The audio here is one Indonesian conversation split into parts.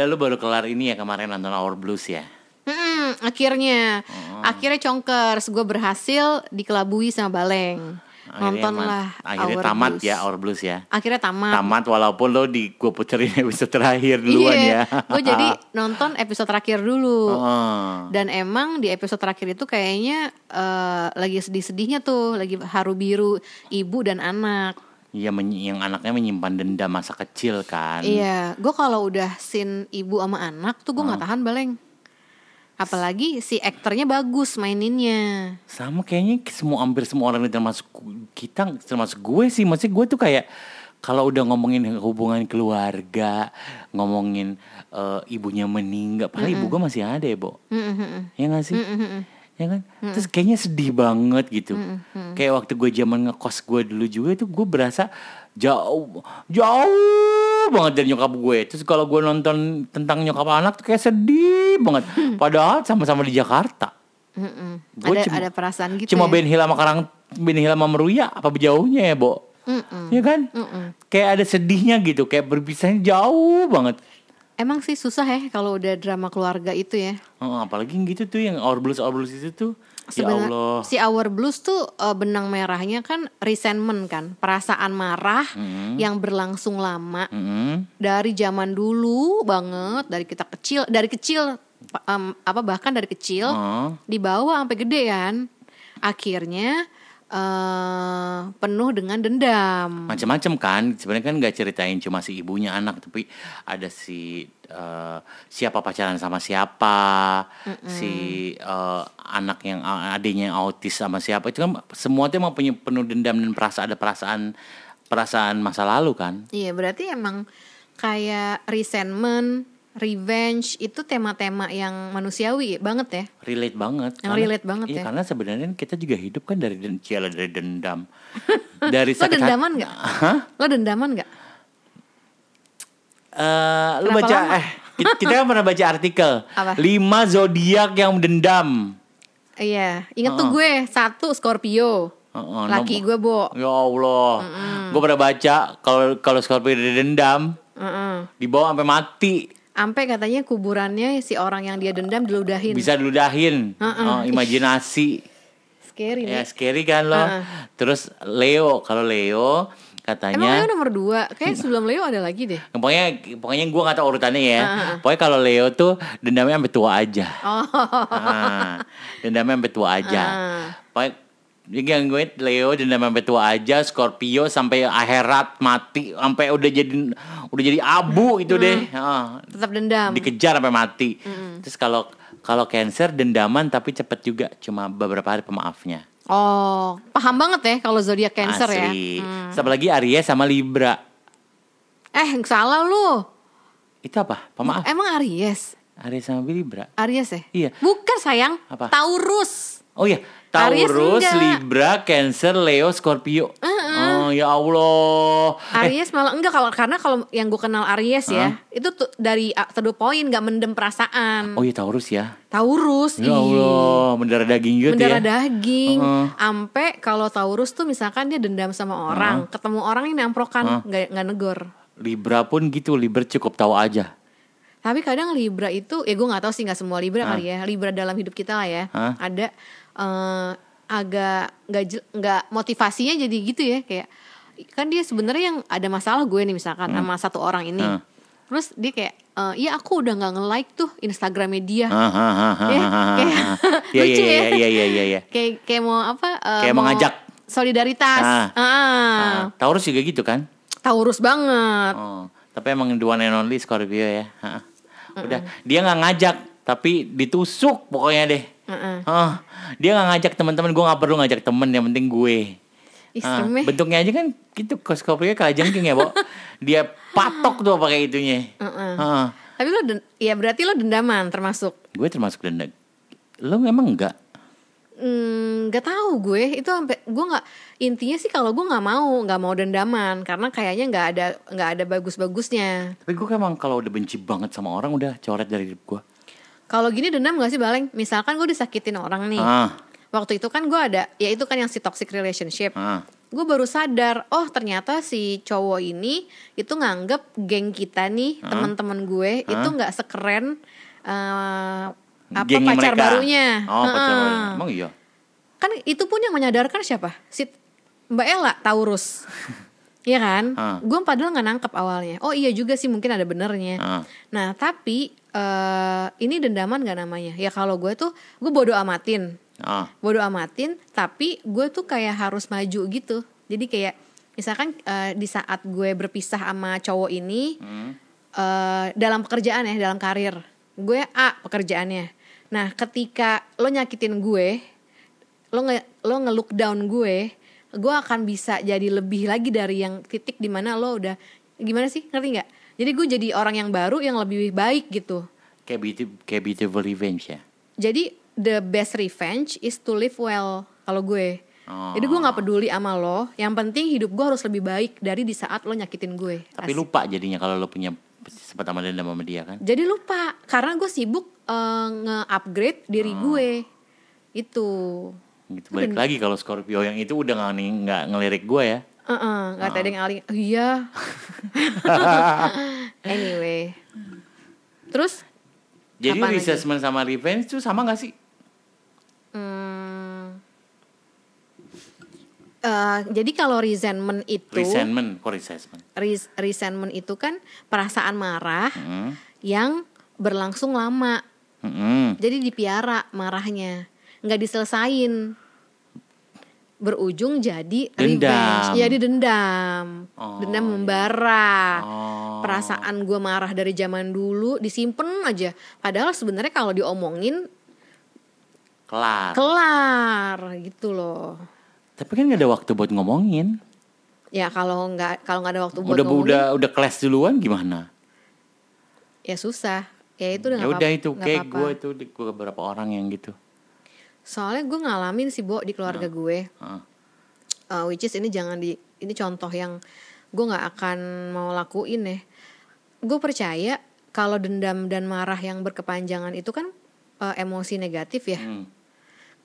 Gila lu baru kelar ini ya kemarin nonton Our Blues ya. Mm-mm, akhirnya, Oh. akhirnya conkers, gue berhasil dikelabui sama Baleng. Akhirnya Nonton lah. Akhirnya Our tamat Blues. ya Our Blues ya. Akhirnya tamat. Tamat walaupun lo di gue puterin episode terakhir duluan Iya, ya. gue jadi nonton episode terakhir dulu. Oh. Dan emang di episode terakhir itu kayaknya eh, lagi sedih-sedihnya tuh, lagi haru biru ibu dan anak. Iya yang anaknya menyimpan dendam masa kecil kan. Iya, gue kalau udah scene ibu sama anak tuh gue nggak tahan baleng. Apalagi si aktornya bagus maininnya. Sama kayaknya semua hampir semua orang termasuk kita termasuk gue sih. Maksudnya gue tuh kayak kalau udah ngomongin hubungan keluarga, ngomongin eh, ibunya meninggal, padahal ibu gue masih ada ya, Bo. Ya gak sih? Ya kan? Terus kayaknya sedih banget gitu. Kayak waktu gue zaman ngekos gue dulu juga itu gue berasa jauh jauh banget dari nyokap gue. Terus kalau gue nonton tentang nyokap anak tuh kayak sedih banget. Padahal sama-sama di Jakarta. Mm-mm. Gua Ada cuma- ada perasaan gitu. Cuma ya. Ben Hill sama Karang Ben Hill sama Meruya apa jauhnya ya, Bo? Ya kan? Kayak ada sedihnya gitu, kayak berpisahnya jauh banget. Emang sih susah ya kalau udah drama keluarga itu ya. Oh, apalagi yang gitu tuh yang Our Blues Our Blues itu tuh. ya Sebenar- Allah. Si Our Blues tuh eh, benang merahnya kan resentment kan, perasaan marah yang berlangsung lama Mm-mm. dari zaman dulu banget, dari kita kecil, dari kecil em, apa bahkan dari kecil Oh. dibawa sampai gede kan. Akhirnya eh penuh dengan dendam. Macam-macam kan. Sebenarnya kan nggak ceritain cuma si ibunya anak, tapi ada si eh, siapa pacaran sama siapa, si eh, anak yang adiknya yang autis sama siapa. Itu kan semua tuh emang punya penuh dendam dan perasaan ada perasaan perasaan masa lalu kan. Iya, berarti emang kayak resentment, revenge itu tema-tema yang manusiawi banget ya. relate banget Yang relate banget iya, ya. karena sebenarnya kita juga hidup kan dari den- ciala dari dendam dari Lo sakit hati dendaman nggak? Lo dendaman nggak? Eh, lu Kenapa baca lama? eh kita, kita kan pernah baca artikel Apa? lima zodiak yang dendam Iya, inget tuh gue satu Scorpio, Heeh, laki nom- gue bo. ya Allah gue pernah baca kalau kalau Scorpio dendam Heeh. dibawa sampai mati Sampai katanya kuburannya si orang yang dia dendam diludahin. bisa diludahin Oh, imajinasi Scary ya nih. scary kan lo terus Leo kalau Leo Emang katanya Leo nomor dua, kayak sebelum Leo ada lagi deh. Pokoknya pokoknya gue gak tahu urutannya ya. Pokoknya kalau Leo tuh dendamnya sampai tua aja. Oh, Ah, dendamnya sampai tua aja. Ah. Pokoknya jadi yang gue Leo dendam sampai tua aja, Scorpio sampai akhirat mati, sampai udah jadi udah jadi abu itu deh. Ah, tetap dendam. dikejar sampai mati. Terus kalau kalau Cancer dendaman tapi cepet juga, cuma beberapa hari pemaafnya. Oh, paham banget ya kalau zodiak Cancer ya. Asli. Terus apalagi Aries sama Libra. Eh, salah lu. Itu apa? Pemaaf. Emang Aries? Aries sama Libra. Aries ya? Iya. Bukan sayang. Apa? Taurus. Oh iya, Taurus. Libra, Cancer, Leo, Scorpio. Oh ya Allah. Eh, Aries malah enggak kalau karena kalau yang gue kenal Aries ya itu tuh dari uh, to the point nggak mendem perasaan. oh iya Taurus ya. Taurus, Ya. Allah, mendarah daging gitu mendarah ya. daging. Heeh. Ampe kalau Taurus tuh misalkan dia dendam sama orang, ketemu orang ini namprokan, nggak nggak negor. Libra pun gitu, Libra cukup tahu aja. Tapi kadang Libra itu, ya gue nggak tahu sih nggak semua Libra kali ya. Libra dalam hidup kita lah ya. Ada eh, agak nggak nggak motivasinya jadi gitu ya kayak kan dia sebenarnya yang ada masalah gue nih misalkan sama satu orang ini. Hmm. Terus dia kayak, eh, iya aku udah nggak nge-like tuh Instagramnya dia. Ya, kayak lucu ya. iya iya iya iya. Kayak kayak mau apa? eh, Kayak mau mengajak. solidaritas. Ah. Ah. Ah, Taurus juga gitu kan? Taurus banget. Oh, tapi emang the one and only Scorpio ya. Udah, dia nggak ngajak, tapi ditusuk pokoknya deh. Heeh. Ah, dia nggak ngajak teman-teman, gue nggak perlu ngajak temen, yang penting gue. Ah, ya. bentuknya aja kan gitu Scorpio kalajengking ya, Bo. dia patok tuh pakai itunya. Ah, Tapi lo, ya berarti lo dendaman termasuk. gue termasuk dendam. Lo emang enggak? Nggak tahu gue itu sampai gue nggak intinya sih kalau gue nggak mau nggak mau dendaman karena kayaknya nggak ada nggak ada bagus-bagusnya Tapi gue emang kalau udah benci banget sama orang udah coret dari hidup gue. Kalau gini dendam gak sih baleng? Misalkan gue disakitin orang nih. Ah, waktu itu kan gue ada ya itu kan yang si toxic relationship. Ah, gue baru sadar oh ternyata si cowok ini itu nganggep geng kita nih teman-teman gue itu nggak sekeren eh, apa Gengnya pacar mereka. barunya. Oh, pacar barunya. Emang iya. kan itu pun yang menyadarkan siapa? Si Mbak Ella Taurus Iya kan? Ah. Gue padahal nggak nangkep awalnya. Oh iya juga sih mungkin ada benernya. Ah. Nah tapi eh ini dendaman gak namanya? Ya kalau gue tuh gue bodoh amatin, Ah. bodoh amatin. Tapi gue tuh kayak harus maju gitu. Jadi kayak misalkan eh, di saat gue berpisah sama cowok ini Hmm. eh, dalam pekerjaan ya, dalam karir, gue A pekerjaannya. Nah ketika lo nyakitin gue, lo nge lo nge-look down gue, gue akan bisa jadi lebih lagi dari yang titik di mana lo udah gimana sih ngerti nggak? Jadi gue jadi orang yang baru yang lebih baik gitu. Kayak beautiful, kayak beautiful revenge ya. Jadi the best revenge is to live well kalau gue. Oh. Jadi gue nggak peduli sama lo. Yang penting hidup gue harus lebih baik dari di saat lo nyakitin gue. Tapi Asik. lupa jadinya kalau lo punya sempat sama dendam sama dia kan. Jadi lupa karena gue sibuk eh, nge-upgrade diri Oh. gue. Itu. Gitu. Balik lagi kalau Scorpio yang itu udah nggak nggak ngelirik gue ya. Nggak ada yang aling. Oh, iya. anyway. Terus Jadi resentment sama revenge tuh sama gak sih? hmm, eh, jadi kalau resentment itu Resentment, kok resentment? res- resentment itu kan perasaan marah Hmm. yang berlangsung lama. Hmm. Jadi dipiara marahnya, nggak diselesain. Berujung jadi Dendam. revenge, jadi dendam, Oh, dendam membara. Oh. Perasaan gue marah dari zaman dulu disimpan aja. Padahal sebenarnya kalau diomongin Kelar. kelar gitu loh. Tapi kan gak ada waktu buat ngomongin. Ya kalau nggak kalau nggak ada waktu buat Udah ngomongin, udah udah kelas duluan gimana? ya susah. Ya itu udah Ya udah itu kayak gue itu gue beberapa orang yang gitu. Soalnya gue ngalamin sih Bo di keluarga gue. Heeh. Uh, which is ini jangan di ini contoh yang gue nggak akan mau lakuin ya. Gue percaya kalau dendam dan marah yang berkepanjangan itu kan uh, emosi negatif ya. Hmm.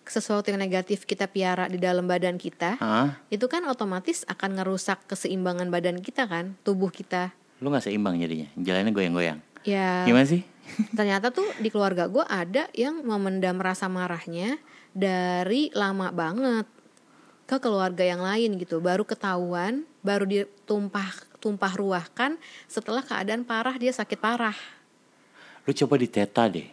Sesuatu yang negatif kita piara di dalam badan kita, Hah? itu kan otomatis akan ngerusak keseimbangan badan kita kan, tubuh kita. Lu gak seimbang jadinya. Jalannya goyang-goyang. Ya Gimana sih? Ternyata tuh di keluarga gue ada yang memendam rasa marahnya dari lama banget ke keluarga yang lain gitu baru ketahuan baru ditumpah tumpah ruahkan setelah keadaan parah dia sakit parah Lu coba diteta deh.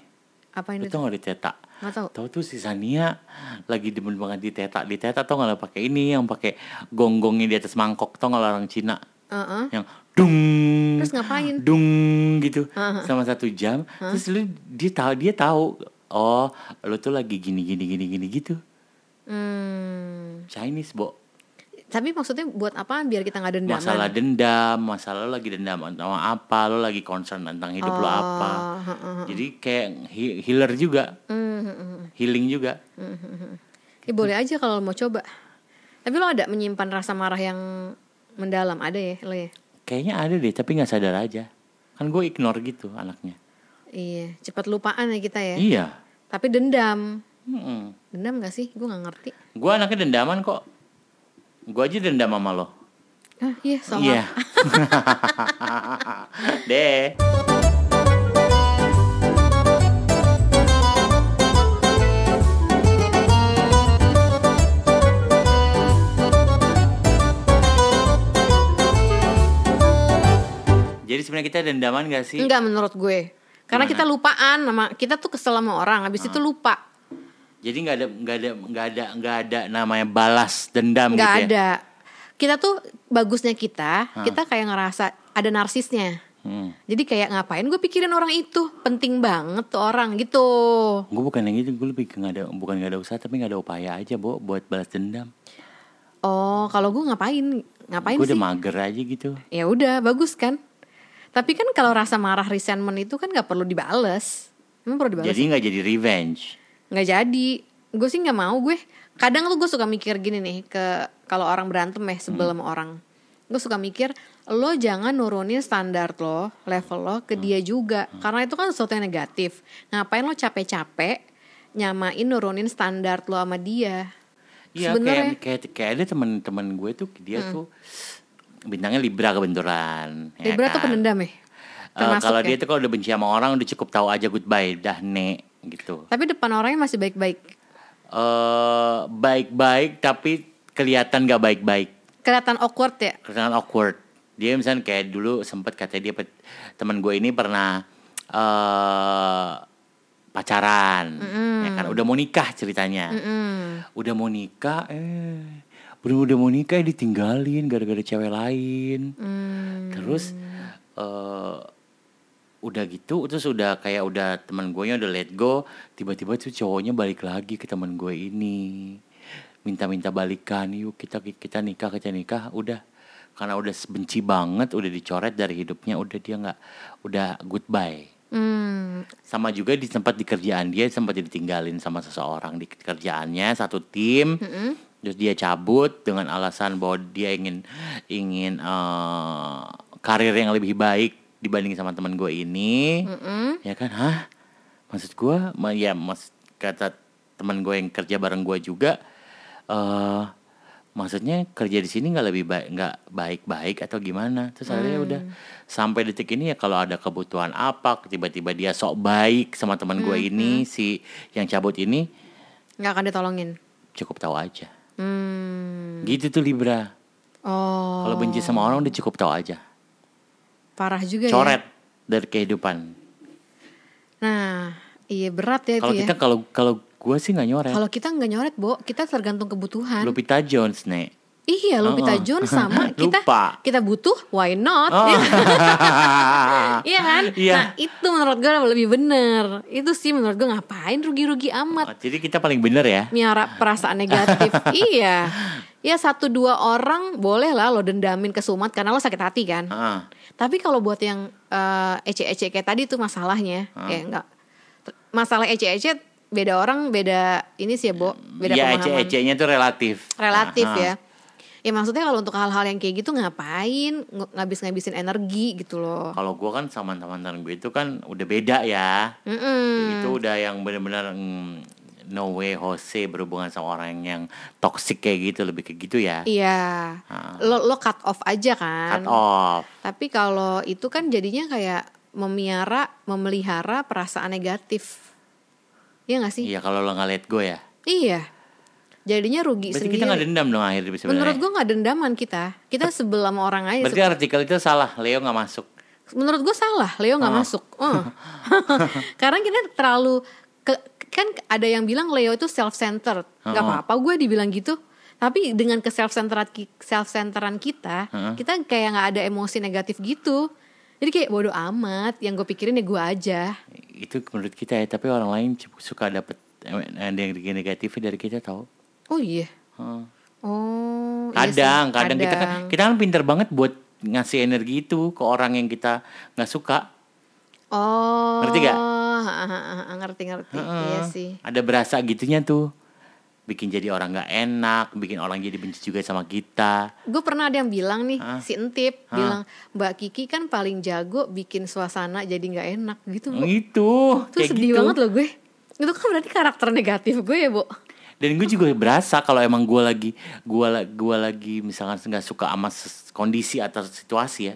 apa Lu ini tau gak diteta? tahu Tahu tuh si Sania lagi demen banget diteta. Diteta tau gak pakai ini yang pakai gonggongnya di atas mangkok tau gak orang Cina Heeh. yang dung. Terus ngapain? dung gitu. Sama satu jam terus lu dia tahu dia tahu oh lu tuh lagi gini gini gini gini gitu. Hmm. Chinese bo. Tapi maksudnya buat apaan biar kita nggak dendaman masalah dendam masalah lu lagi dendam sama apa lu lagi concern tentang hidup lu apa. Oh, heeh. jadi kayak he- healer juga. Hmm, hmm, hmm. healing juga. Ya, boleh aja kalau lo mau coba. Tapi lo ada menyimpan rasa marah yang mendalam? Ada ya lo ya kayaknya ada deh tapi nggak sadar aja kan gue ignore gitu anaknya Iya, cepat lupaan ya kita ya. iya Tapi dendam. Mm-mm. Dendam gak sih? Gue gak ngerti. gue anaknya dendaman kok gue aja dendam sama lo Ah, iya, soal Iya. Deh. Jadi sebenarnya kita dendaman gak sih? Enggak menurut gue. Karena Gimana? kita lupaan sama kita tuh kesel sama orang, habis itu lupa. Jadi nggak ada nggak ada nggak ada nggak ada namanya balas dendam Nggak gitu ya? ada. Kita tuh bagusnya kita, kita kayak ngerasa ada narsisnya. Hmm. Jadi kayak ngapain gue pikirin orang itu, penting banget tuh orang gitu. Gue bukan yang gitu, gue lebih ke nggak ada bukan nggak ada usaha tapi nggak ada upaya aja, Bo, buat balas dendam. Oh, kalau gue ngapain? Ngapain Gue sih? udah mager aja gitu. Ya udah, bagus kan? Tapi kan kalau rasa marah resentment itu kan nggak perlu dibales. Emang perlu dibales? Jadi nggak jadi revenge. nggak jadi. Gue sih nggak mau gue. Kadang tuh gue suka mikir gini nih ke kalau orang berantem ya sebel sama orang. Gue suka mikir lo jangan nurunin standar lo level lo ke dia juga. Karena itu kan sesuatu yang negatif. Ngapain lo capek-capek nyamain nurunin standar lo sama dia? Iya kayak, kayak kayak ada teman-teman gue tuh dia tuh bintangnya Libra kebetulan. ya Libra tuh kan? pendendam ya? Eh, Termasuk kalau ya? dia tuh kalau udah benci sama orang udah cukup tahu aja goodbye dah nek gitu. Tapi depan orangnya masih baik-baik. eh baik-baik tapi kelihatan gak baik-baik. Kelihatan awkward ya? Kelihatan awkward. Dia misalnya kayak dulu sempat katanya dia teman gue ini pernah eh pacaran, ya kan udah mau nikah ceritanya. Hmm. Udah mau nikah eh udah udah mau nikah eh, ditinggalin gara-gara cewek lain. Hmm. Terus eh udah gitu terus udah kayak udah teman gue nya udah let go tiba-tiba tuh cowoknya balik lagi ke teman gue ini minta-minta balikan yuk kita kita nikah kita nikah udah karena udah benci banget udah dicoret dari hidupnya udah dia nggak udah goodbye Hmm. sama juga di tempat di kerjaan dia sempat ditinggalin sama seseorang di kerjaannya satu tim terus dia cabut dengan alasan bahwa dia ingin ingin eh, karir yang lebih baik dibanding sama teman gue ini. Ya kan? Hah? Maksud gue ya mas kata teman gue yang kerja bareng gue juga eh maksudnya kerja di sini nggak lebih baik nggak baik-baik atau gimana? Terus akhirnya udah sampai detik ini ya kalau ada kebutuhan apa tiba-tiba dia sok baik sama teman gue ini si yang cabut ini Nggak akan ditolongin. cukup tahu aja Hmm. gitu tuh Libra Oh. kalau benci sama orang udah cukup tahu aja Parah juga ya. coret dari kehidupan Nah, iya berat ya itu kalau ya. kita kalau kalau gue sih nggak nyoret Kalau kita nggak nyoret, Bo, kita tergantung kebutuhan. Lupita Jones nek Iya, Lupita Oh. Jones sama kita Lupa. kita butuh, why not? Oh. Iya kan? Iya. Nah, itu menurut gue lebih bener. Itu sih menurut gue ngapain rugi-rugi amat Oh, jadi kita paling bener ya miara perasaan negatif. iya. Ya satu dua orang boleh lah lo dendamin ke Sumat karena lo sakit hati kan. Heeh. Tapi kalau buat yang eh, ece-ece kayak tadi tuh masalahnya kayak enggak masalah ece-ece beda orang beda ini sih ya, Bo, beda ya pemahaman. ece-ecenya tuh relatif Relatif Aha. ya. Ya maksudnya kalau untuk hal-hal yang kayak gitu ngapain ng- ngabis-ngabisin energi gitu loh. kalau gue kan sama teman-teman gue itu kan udah beda ya Mm-mm. itu udah yang benar-benar mm, no way Jose berhubungan sama orang yang toxic kayak gitu lebih kayak gitu ya Iya. Ah. Lo lo cut off aja kan. cut off Tapi kalau itu kan jadinya kayak memiara, memelihara perasaan negatif. Iya gak sih? iya kalau lo nggak let go ya Iya. Jadinya rugi berarti sendiri. kita nggak dendam dong akhirnya sebenarnya Menurut gue nggak dendaman kita. Kita sebelah sama orang aja. berarti artikel itu salah Leo nggak masuk Menurut gue salah, Leo nggak Oh. masuk. Oh. Karena kita terlalu ke, kan ada yang bilang Leo itu self centered. Gak Oh. apa-apa gue dibilang gitu. Tapi dengan ke self centered self centeran kita, Heeh. kita kayak nggak ada emosi negatif gitu. Jadi kayak bodoh amat. Yang gue pikirin ya gue aja. itu menurut kita ya tapi orang lain suka dapet eh, ada yang negatifnya dari kita tahu Oh iya. Heeh. Oh. iya sih. kadang kadang kita kan kita kan pinter banget buat ngasih energi itu ke orang yang kita nggak suka Oh. Ngerti ha, Ngerti ngerti. Heeh. Iya sih. ada berasa gitunya tuh bikin jadi orang nggak enak bikin orang jadi benci juga sama kita Gue pernah ada yang bilang nih, Hah? si Entip Hah? bilang Mbak Kiki kan paling jago bikin suasana jadi nggak enak gitu. Bu. gitu Itu kayak sedih gitu banget loh gue. Itu kan berarti karakter negatif gue ya, Bu. Dan gue juga berasa kalau emang gue lagi gue gua lagi misalkan nggak suka sama kondisi atau situasi ya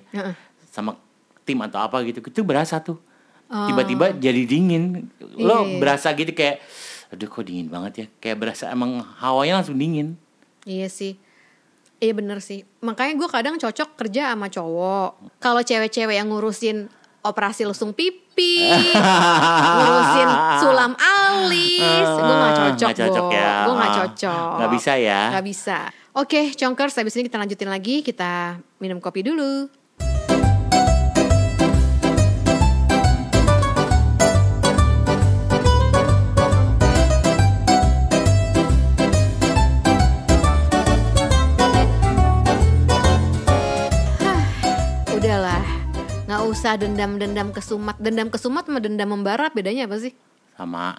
sama tim atau apa gitu itu berasa tuh Oh. tiba-tiba jadi dingin lo Iya. berasa gitu kayak aduh kok dingin banget ya kayak berasa emang hawanya langsung dingin Iya sih. Iya bener sih. Makanya gue kadang cocok kerja sama cowok. Kalau cewek-cewek yang ngurusin operasi lesung pipi, Nggak cocok ya. Gue gak Ah. cocok. Nggak bisa ya. Gak bisa. Oke, Conkers, habis ini kita lanjutin lagi. Kita minum kopi dulu. Udahlah, nggak usah dendam-dendam kesumat. Dendam kesumat sama dendam membara bedanya apa sih? sama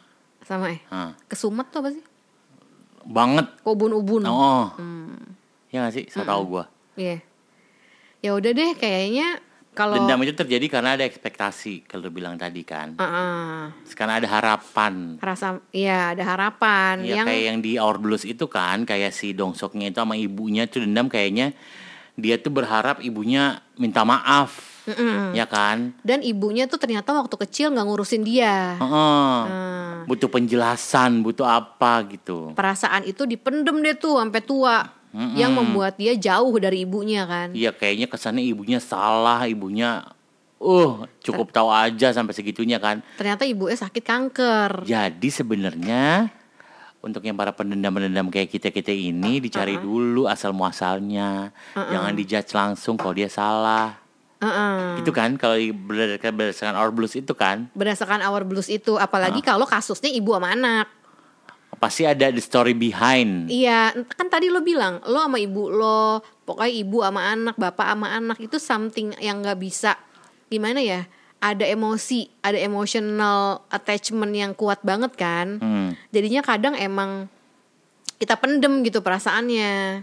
Sama ya? ah, Kesumat tuh apa sih? banget Ubun-ubun. oh Hmm. ya gak sih so tau gue Iya. Ya udah deh kayaknya Kalau Dendam itu terjadi karena ada ekspektasi kalau lu bilang tadi kan. Heeh. Sekarang ada harapan. rasa iya ada harapan Ya yang kayak yang di Our Blues itu kan, kayak si Dongsoknya itu sama ibunya tuh dendam kayaknya dia tuh berharap ibunya minta maaf. Ya kan? dan ibunya tuh ternyata waktu kecil nggak ngurusin dia. Heeh. Nah, Butuh penjelasan, butuh apa gitu. perasaan itu dipendem deh tuh sampai tua. Yang membuat dia jauh dari ibunya kan. Iya kayaknya kesannya ibunya salah, ibunya uh cukup tahu aja sampai segitunya kan. Ternyata ibunya sakit kanker. Jadi sebenarnya untuk yang para pendendam-pendendam kayak kita-kita ini dicari dulu asal muasalnya. Jangan dijudge langsung kalau dia salah. Heeh. Itu kan kalau berdasarkan, berdasarkan Our Blues itu kan Berdasarkan Our Blues itu apalagi kalau kasusnya ibu sama anak. pasti ada the story behind. Iya, kan tadi lo bilang lo sama ibu lo, pokoknya ibu sama anak, bapak sama anak itu something yang nggak bisa gimana ya? Ada emosi, ada emotional attachment yang kuat banget kan. Hmm. Jadinya kadang emang kita pendem gitu perasaannya.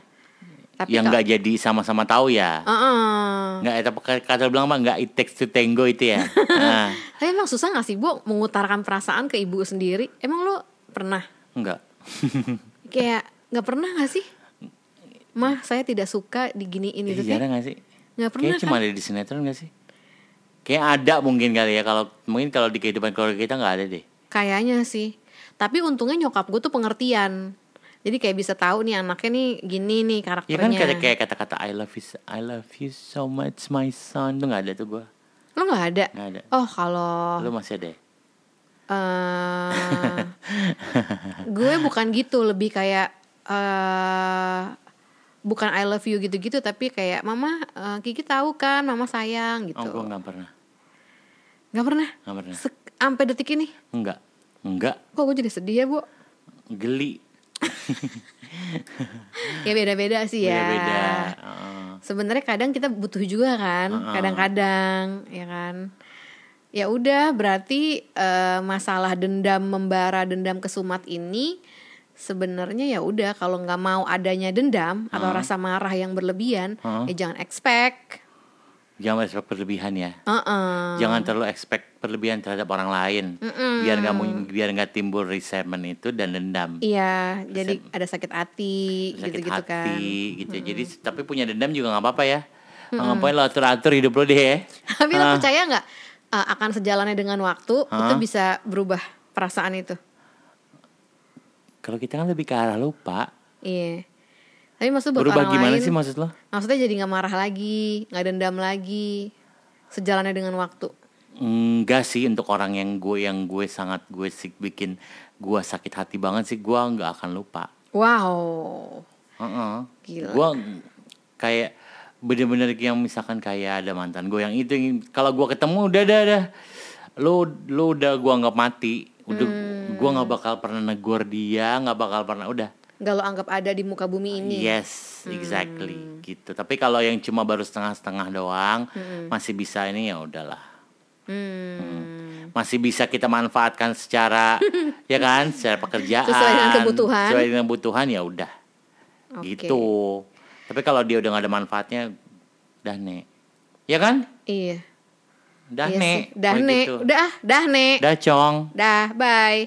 Tapi yang nggak jadi sama-sama tahu ya. Heeh. Nggak, tapi kata bilang apa nggak it takes to tango itu ya. Nah, Tapi emang susah gak sih Bu mengutarakan perasaan ke ibu sendiri? Emang lo pernah enggak. kayak nggak pernah gak sih? Mah saya tidak suka diginiin itu Ih, jarang gak sih? Nggak pernah Kayaknya cuma ada di sinetron gak sih? Kayak ada mungkin kali ya kalau mungkin kalau di kehidupan keluarga kita nggak ada deh. Kayaknya sih. Tapi untungnya nyokap gue tuh pengertian. Jadi kayak bisa tahu nih anaknya nih gini nih Ya karakternya. kan kayak kayak kata-kata I love you I love you so much my son tuh nggak ada tuh gua. Lo nggak ada? Nggak ada. Oh kalau Lu masih ada. ya? eh gue bukan gitu, lebih kayak eh bukan I love you gitu-gitu, tapi kayak Mama eh, Kiki tahu kan, Mama sayang gitu. Oh, gua nggak pernah. Nggak pernah. Nggak pernah. Sampai detik ini, Enggak. Enggak. kok gue jadi sedih ya bu? Geli. Ya beda-beda sih ya. Beda-beda. Heeh. sebenarnya kadang kita butuh juga kan kadang-kadang ya kan ya udah berarti eh, masalah dendam membara dendam kesumat ini sebenarnya ya udah kalau nggak mau adanya dendam atau rasa marah yang berlebihan ya jangan expect Jangan expect berlebihan ya. Heeh. Jangan terlalu expect berlebihan terhadap orang lain. Biar nggak biar nggak timbul resentment itu dan dendam. iya jadi ada sakit hati sakit gitu-gitu hati kan gitu. Jadi tapi punya dendam juga nggak apa-apa ya. Ngapain lo atur-atur hidup lo deh ya. tapi lo percaya nggak eh, akan sejalannya dengan waktu itu bisa berubah perasaan itu Kalau kita kan lebih ke arah lupa. iya tapi maksud buat Berubah orang gimana lain sih maksud lo? Maksudnya jadi nggak marah lagi, nggak dendam lagi, sejalannya dengan waktu. Enggak sih untuk orang yang gue yang gue sangat gue sih bikin gue sakit hati banget sih gue nggak akan lupa. Wow, Heeh. Gila. Gue kayak bener-bener yang misalkan kayak ada mantan gue yang itu yang- kalau gue ketemu udah udah udah lo lo udah gue anggap mati udah Hmm. gue nggak bakal pernah negor dia nggak bakal pernah udah nggak lo anggap ada di muka bumi ini. yes exactly gitu tapi kalau yang cuma baru setengah-setengah doang masih bisa ini ya udahlah Hmm. masih bisa kita manfaatkan secara ya kan secara pekerjaan Sesuai dengan kebutuhan. sesuai dengan kebutuhan ya udah Oke. gitu tapi kalau dia udah nggak ada manfaatnya dah nek ya kan Iya. dah iya nek. Dah nek, gitu. udah, dah nek, dah cong dah, bye.